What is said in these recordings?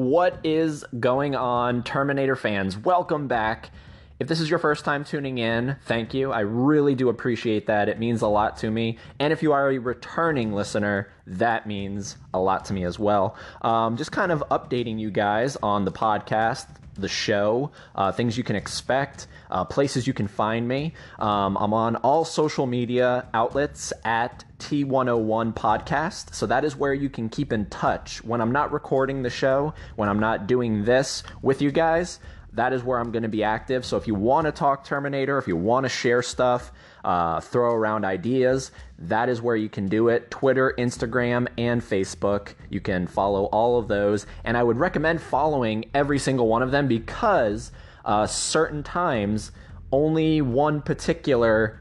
What is going on, Terminator fans? Welcome back. If this is your first time tuning in, thank you. I really do appreciate that. It means a lot to me. And if you are a returning listener, that means a lot to me as well. Um, just kind of updating you guys on the podcast, the show, uh, things you can expect, uh, places you can find me. Um, I'm on all social media outlets at T101 Podcast. So that is where you can keep in touch. When I'm not recording the show, when I'm not doing this with you guys, that is where I'm going to be active. So if you want to talk Terminator, if you want to share stuff, uh, throw around ideas, that is where you can do it. Twitter, Instagram, and Facebook. You can follow all of those. And I would recommend following every single one of them because uh, certain times only one particular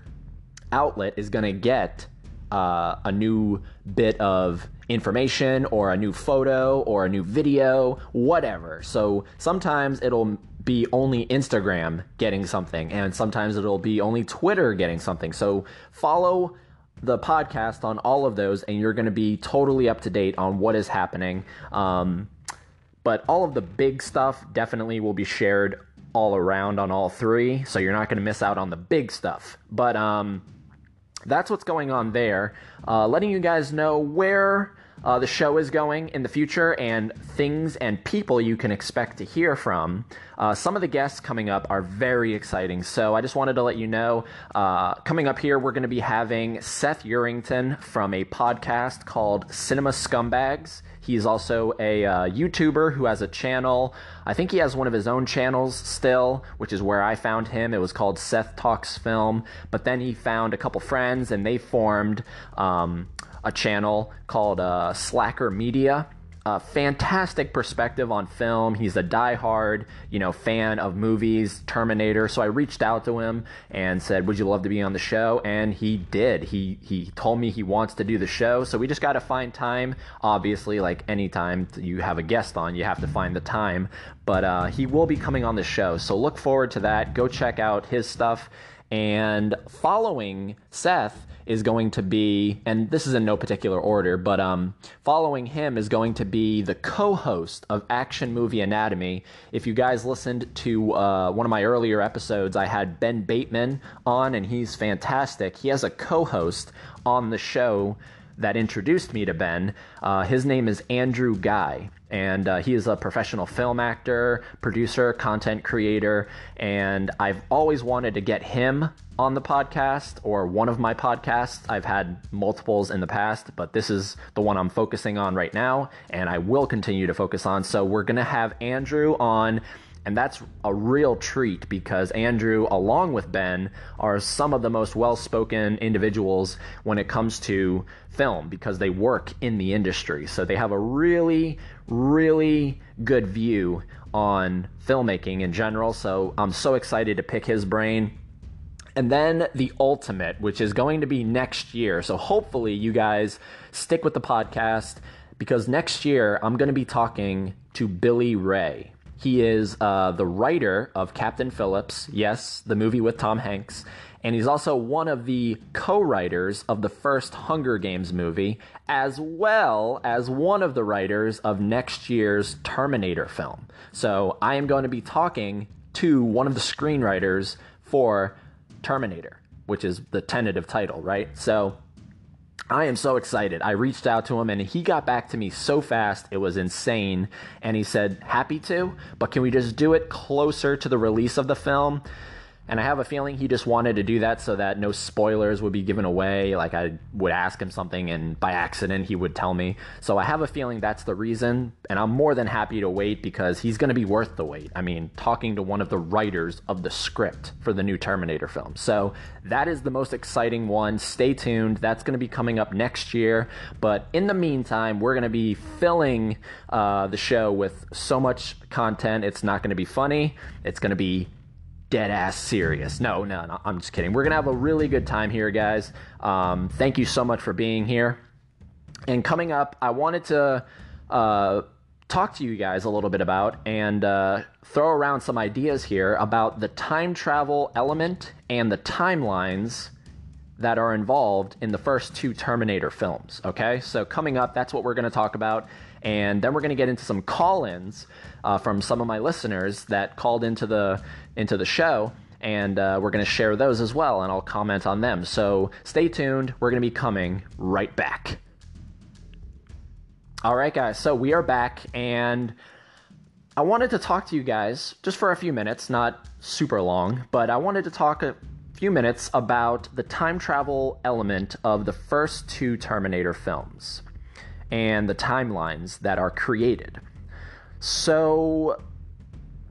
outlet is going to get uh, a new bit of information or a new photo or a new video, whatever. So sometimes it'll be only Instagram getting something, and sometimes it'll be only Twitter getting something. So follow the podcast on all of those, and you're going to be totally up to date on what is happening. Um, but all of the big stuff definitely will be shared all around on all three, so you're not going to miss out on the big stuff. But um, that's what's going on there. Uh, letting you guys know where uh, the show is going in the future and things and people you can expect to hear from. Uh, some of the guests coming up are very exciting. So I just wanted to let you know uh, coming up here, we're going to be having Seth Urington from a podcast called Cinema Scumbags. He's also a uh, YouTuber who has a channel. I think he has one of his own channels still, which is where I found him. It was called Seth Talks Film. But then he found a couple friends and they formed um, a channel called uh, Slacker Media. Uh, fantastic perspective on film. He's a diehard, you know, fan of movies, Terminator. So I reached out to him and said, "Would you love to be on the show?" And he did. He he told me he wants to do the show. So we just got to find time. Obviously, like anytime you have a guest on, you have to find the time. But uh, he will be coming on the show. So look forward to that. Go check out his stuff. And following Seth is going to be, and this is in no particular order, but um, following him is going to be the co host of Action Movie Anatomy. If you guys listened to uh, one of my earlier episodes, I had Ben Bateman on, and he's fantastic. He has a co host on the show that introduced me to Ben. Uh, his name is Andrew Guy, and uh, he is a professional film actor, producer, content creator, and I've always wanted to get him on the podcast or one of my podcasts. I've had multiples in the past, but this is the one I'm focusing on right now, and I will continue to focus on. So we're going to have Andrew on and that's a real treat because Andrew, along with Ben, are some of the most well spoken individuals when it comes to film because they work in the industry. So they have a really, really good view on filmmaking in general. So I'm so excited to pick his brain. And then the ultimate, which is going to be next year. So hopefully you guys stick with the podcast because next year I'm going to be talking to Billy Ray. He is uh, the writer of Captain Phillips, yes, the movie with Tom Hanks, and he's also one of the co writers of the first Hunger Games movie, as well as one of the writers of next year's Terminator film. So I am going to be talking to one of the screenwriters for Terminator, which is the tentative title, right? So I am so excited. I reached out to him and he got back to me so fast. It was insane. And he said, Happy to, but can we just do it closer to the release of the film? And I have a feeling he just wanted to do that so that no spoilers would be given away. Like I would ask him something and by accident he would tell me. So I have a feeling that's the reason. And I'm more than happy to wait because he's going to be worth the wait. I mean, talking to one of the writers of the script for the new Terminator film. So that is the most exciting one. Stay tuned. That's going to be coming up next year. But in the meantime, we're going to be filling uh, the show with so much content. It's not going to be funny. It's going to be dead ass serious. No, no, no. I'm just kidding. We're gonna have a really good time here, guys. Um, thank you so much for being here. And coming up, I wanted to uh, talk to you guys a little bit about and uh, throw around some ideas here about the time travel element and the timelines that are involved in the first two Terminator films. Okay, so coming up, that's what we're going to talk about. And then we're going to get into some call-ins uh, from some of my listeners that called into the into the show, and uh, we're going to share those as well, and I'll comment on them. So stay tuned. We're going to be coming right back. All right, guys. So we are back, and I wanted to talk to you guys just for a few minutes, not super long, but I wanted to talk a few minutes about the time travel element of the first two Terminator films and the timelines that are created. So,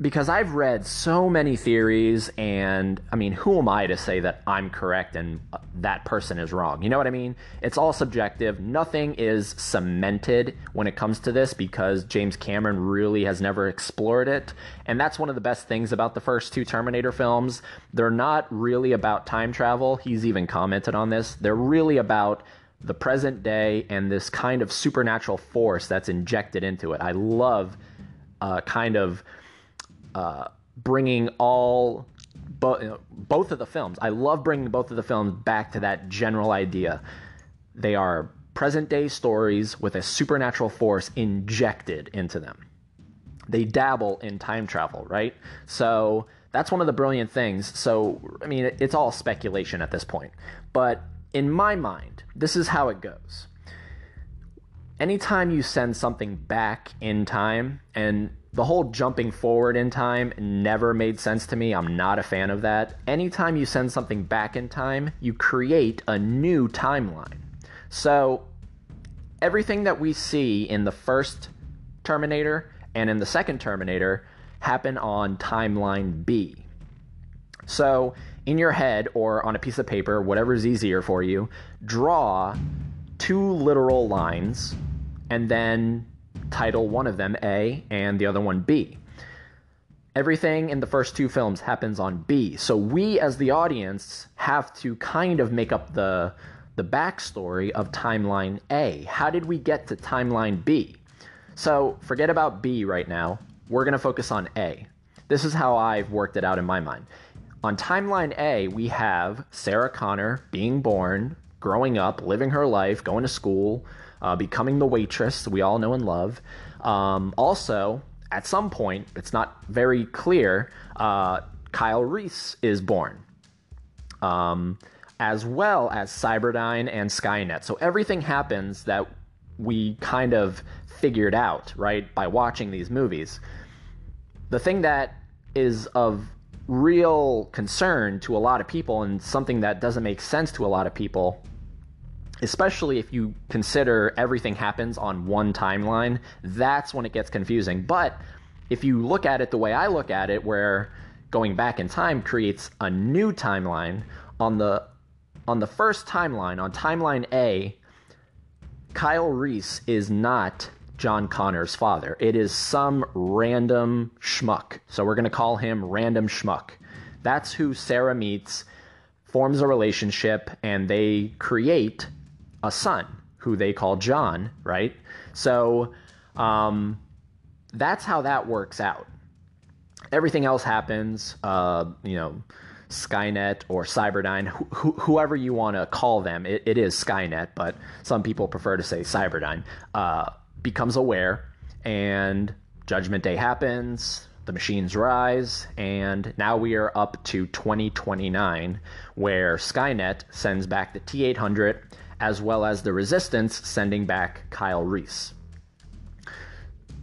because I've read so many theories, and I mean, who am I to say that I'm correct and uh, that person is wrong? You know what I mean? It's all subjective. Nothing is cemented when it comes to this because James Cameron really has never explored it. And that's one of the best things about the first two Terminator films. They're not really about time travel. He's even commented on this. They're really about the present day and this kind of supernatural force that's injected into it. I love uh, kind of bringing all bo- you know, both of the films. I love bringing both of the films back to that general idea. They are present day stories with a supernatural force injected into them. They dabble in time travel, right? So that's one of the brilliant things. So, I mean, it's all speculation at this point. But in my mind, this is how it goes. Anytime you send something back in time, and the whole jumping forward in time never made sense to me. I'm not a fan of that. Anytime you send something back in time, you create a new timeline. So, everything that we see in the first Terminator and in the second Terminator happen on timeline B. So, in your head or on a piece of paper, whatever is easier for you, draw two literal lines and then title one of them A and the other one B. Everything in the first two films happens on B. So we as the audience have to kind of make up the the backstory of timeline A. How did we get to timeline B? So forget about B right now. We're going to focus on A. This is how I've worked it out in my mind. On timeline A, we have Sarah Connor being born, growing up, living her life, going to school, uh, becoming the waitress we all know and love. Um, also, at some point, it's not very clear, uh, Kyle Reese is born, um, as well as Cyberdyne and Skynet. So everything happens that we kind of figured out, right, by watching these movies. The thing that is of real concern to a lot of people and something that doesn't make sense to a lot of people especially if you consider everything happens on one timeline that's when it gets confusing but if you look at it the way i look at it where going back in time creates a new timeline on the on the first timeline on timeline a kyle reese is not John Connor's father. It is some random schmuck. So we're going to call him Random Schmuck. That's who Sarah meets, forms a relationship, and they create a son who they call John, right? So um, that's how that works out. Everything else happens, uh, you know, Skynet or Cyberdyne, wh- whoever you want to call them. It, it is Skynet, but some people prefer to say Cyberdyne. Uh, becomes aware, and Judgment Day happens. The machines rise, and now we are up to 2029, where Skynet sends back the T 800 as well as the Resistance sending back Kyle Reese.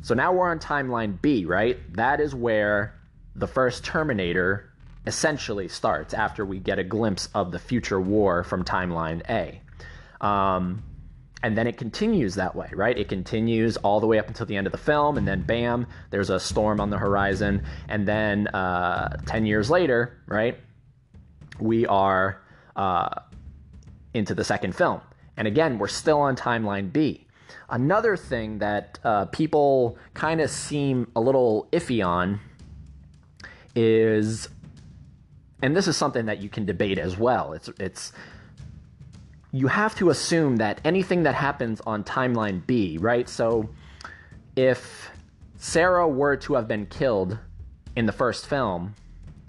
So now we're on timeline B, right? That is where the first Terminator essentially starts after we get a glimpse of the future war from timeline A. Um, and then it continues that way, right? It continues all the way up until the end of the film, and then bam, there's a storm on the horizon, and then uh, ten years later, right, we are uh, into the second film, and again, we're still on timeline B. Another thing that uh, people kind of seem a little iffy on is, and this is something that you can debate as well. It's it's you have to assume that anything that happens on timeline B, right? So if Sarah were to have been killed in the first film,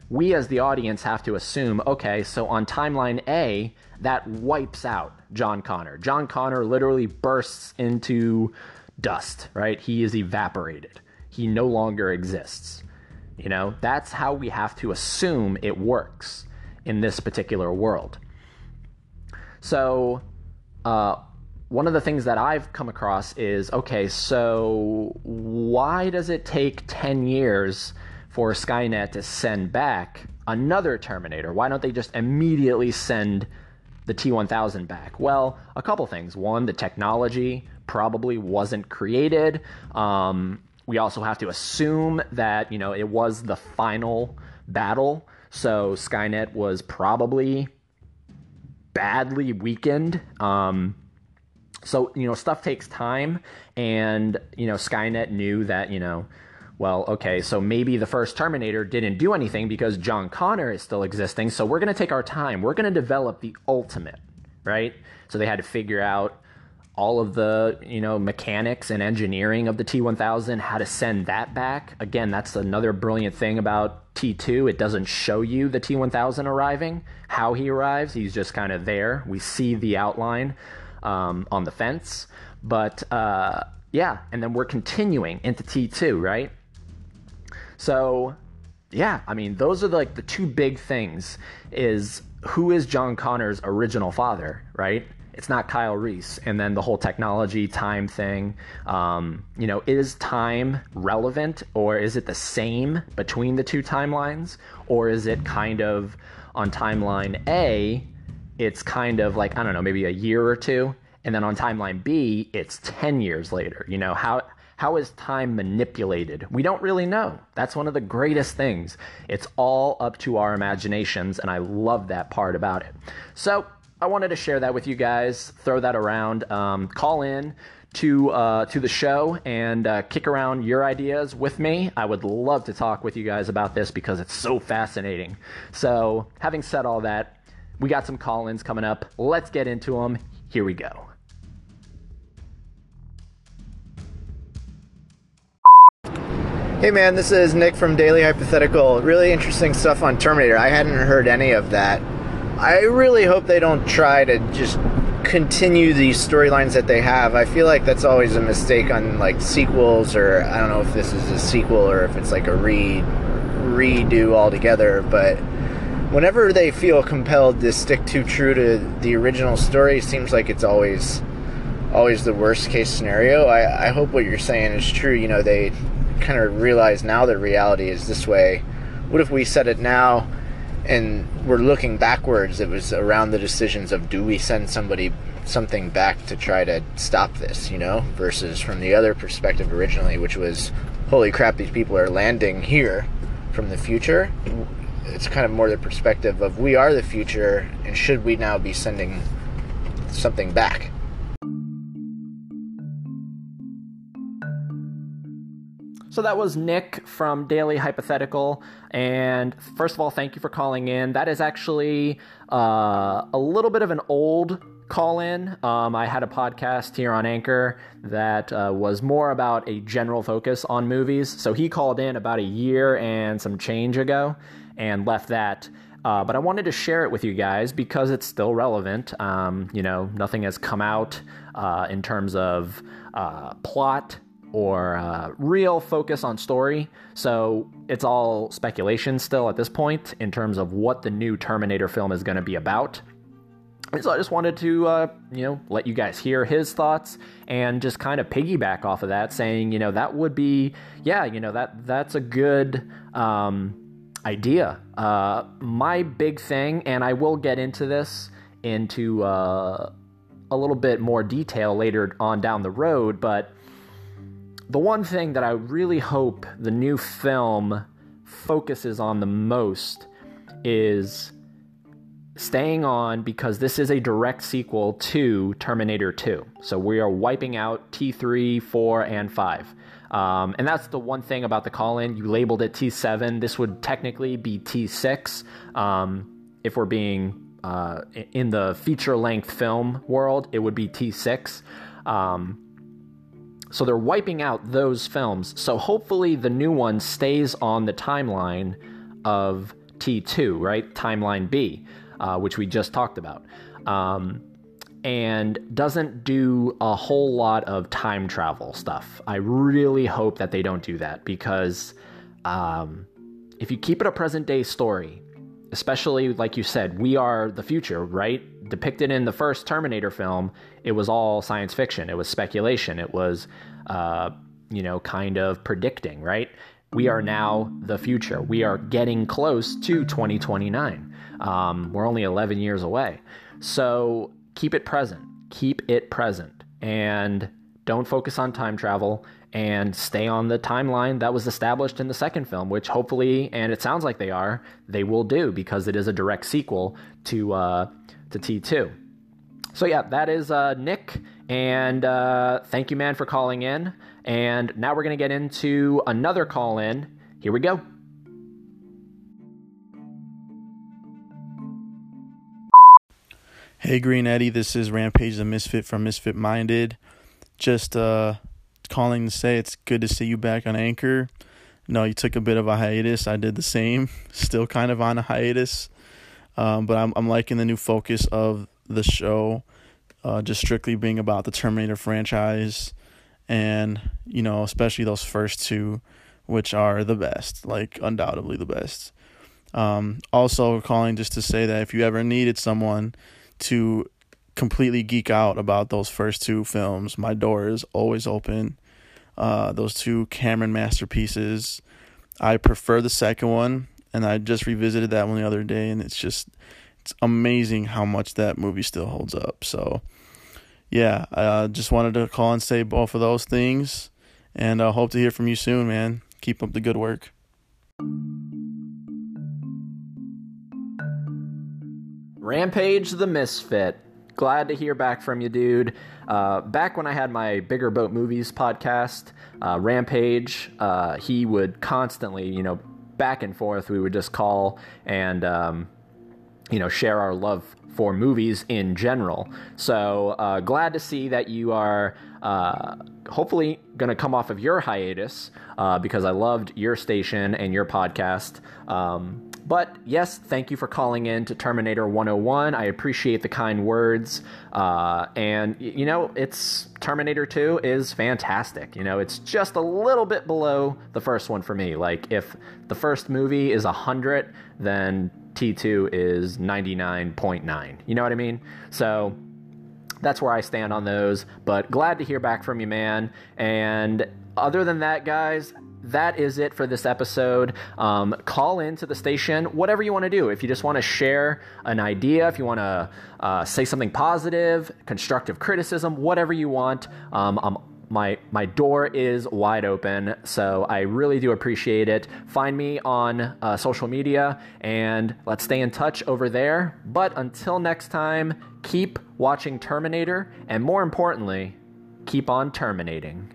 we as the audience have to assume okay, so on timeline A, that wipes out John Connor. John Connor literally bursts into dust, right? He is evaporated. He no longer exists. You know, that's how we have to assume it works in this particular world. So, uh, one of the things that I've come across is okay, so why does it take 10 years for Skynet to send back another Terminator? Why don't they just immediately send the T 1000 back? Well, a couple things. One, the technology probably wasn't created. Um, we also have to assume that, you know, it was the final battle. So Skynet was probably badly weakened. Um, so, you know, stuff takes time. And, you know, Skynet knew that, you know, well, okay, so maybe the first Terminator didn't do anything because John Connor is still existing. So we're going to take our time. We're going to develop the ultimate, right? So they had to figure out all of the you know mechanics and engineering of the T1000, how to send that back. Again, that's another brilliant thing about T2. It doesn't show you the T1000 arriving, how he arrives. He's just kind of there. We see the outline um, on the fence, but uh, yeah, and then we're continuing into T2, right? So yeah, I mean, those are like the two big things is who is John Connor's original father, right? It's not Kyle Reese. And then the whole technology time thing. Um, you know, is time relevant or is it the same between the two timelines? Or is it kind of on timeline A, it's kind of like, I don't know, maybe a year or two. And then on timeline B, it's 10 years later. You know, how, how is time manipulated? We don't really know. That's one of the greatest things. It's all up to our imaginations, and I love that part about it. So, I wanted to share that with you guys, throw that around, um, call in to uh, to the show and uh, kick around your ideas with me. I would love to talk with you guys about this because it's so fascinating. So, having said all that, we got some call ins coming up. Let's get into them. Here we go. Hey man, this is Nick from Daily Hypothetical. Really interesting stuff on Terminator. I hadn't heard any of that. I really hope they don't try to just continue these storylines that they have. I feel like that's always a mistake on like sequels or I don't know if this is a sequel or if it's like a re redo altogether, but whenever they feel compelled to stick too true to the original story, seems like it's always always the worst case scenario. I, I hope what you're saying is true. You know, they kind of realize now that reality is this way. What if we said it now and we're looking backwards? It was around the decisions of do we send somebody something back to try to stop this, you know, versus from the other perspective originally, which was holy crap, these people are landing here from the future. It's kind of more the perspective of we are the future, and should we now be sending something back? So that was Nick from Daily Hypothetical. And first of all, thank you for calling in. That is actually uh, a little bit of an old call in. Um, I had a podcast here on Anchor that uh, was more about a general focus on movies. So he called in about a year and some change ago and left that. Uh, but I wanted to share it with you guys because it's still relevant. Um, you know, nothing has come out uh, in terms of uh, plot or uh, real focus on story. So it's all speculation still at this point in terms of what the new Terminator film is going to be about. And so I just wanted to, uh, you know, let you guys hear his thoughts and just kind of piggyback off of that, saying, you know, that would be, yeah, you know, that that's a good um, idea. Uh, my big thing, and I will get into this into uh, a little bit more detail later on down the road, but the one thing that I really hope the new film focuses on the most is staying on because this is a direct sequel to Terminator 2. So we are wiping out T3, 4, and 5. Um, and that's the one thing about the call in. You labeled it T7. This would technically be T6 um, if we're being uh, in the feature length film world, it would be T6. Um, so they're wiping out those films. So hopefully the new one stays on the timeline of T2, right? Timeline B, uh, which we just talked about. Um, and doesn't do a whole lot of time travel stuff. I really hope that they don't do that because um, if you keep it a present day story, especially like you said, we are the future, right? Depicted in the first Terminator film, it was all science fiction. It was speculation. It was, uh, you know, kind of predicting, right? We are now the future. We are getting close to 2029. Um, we're only 11 years away. So keep it present. Keep it present. And don't focus on time travel and stay on the timeline that was established in the second film, which hopefully, and it sounds like they are, they will do because it is a direct sequel to uh, to T2. So yeah, that is uh, Nick, and uh, thank you, man, for calling in. And now we're gonna get into another call in. Here we go. Hey, Green Eddie, this is Rampage the Misfit from Misfit Minded. Just uh, calling to say it's good to see you back on Anchor. No, you took a bit of a hiatus. I did the same. Still kind of on a hiatus. Um, but I'm, I'm liking the new focus of the show, uh, just strictly being about the Terminator franchise. And, you know, especially those first two, which are the best, like undoubtedly the best. Um, also, calling just to say that if you ever needed someone to completely geek out about those first two films, my door is always open. Uh, those two Cameron masterpieces. I prefer the second one, and I just revisited that one the other day, and it's just it's amazing how much that movie still holds up. So, yeah, I uh, just wanted to call and say both of those things, and I uh, hope to hear from you soon, man. Keep up the good work. Rampage the Misfit. Glad to hear back from you, dude. Uh, back when I had my Bigger Boat Movies podcast, uh, Rampage, uh, he would constantly, you know, back and forth, we would just call and, um, you know, share our love for movies in general. So uh, glad to see that you are uh, hopefully going to come off of your hiatus uh, because I loved your station and your podcast. Um, but yes, thank you for calling in to Terminator 101. I appreciate the kind words. Uh, and, you know, it's Terminator 2 is fantastic. You know, it's just a little bit below the first one for me. Like, if the first movie is 100, then T2 is 99.9. You know what I mean? So that's where I stand on those. But glad to hear back from you, man. And other than that, guys, that is it for this episode. Um, call into the station, whatever you want to do. If you just want to share an idea, if you want to uh, say something positive, constructive criticism, whatever you want, um, I'm my my door is wide open so i really do appreciate it find me on uh, social media and let's stay in touch over there but until next time keep watching terminator and more importantly keep on terminating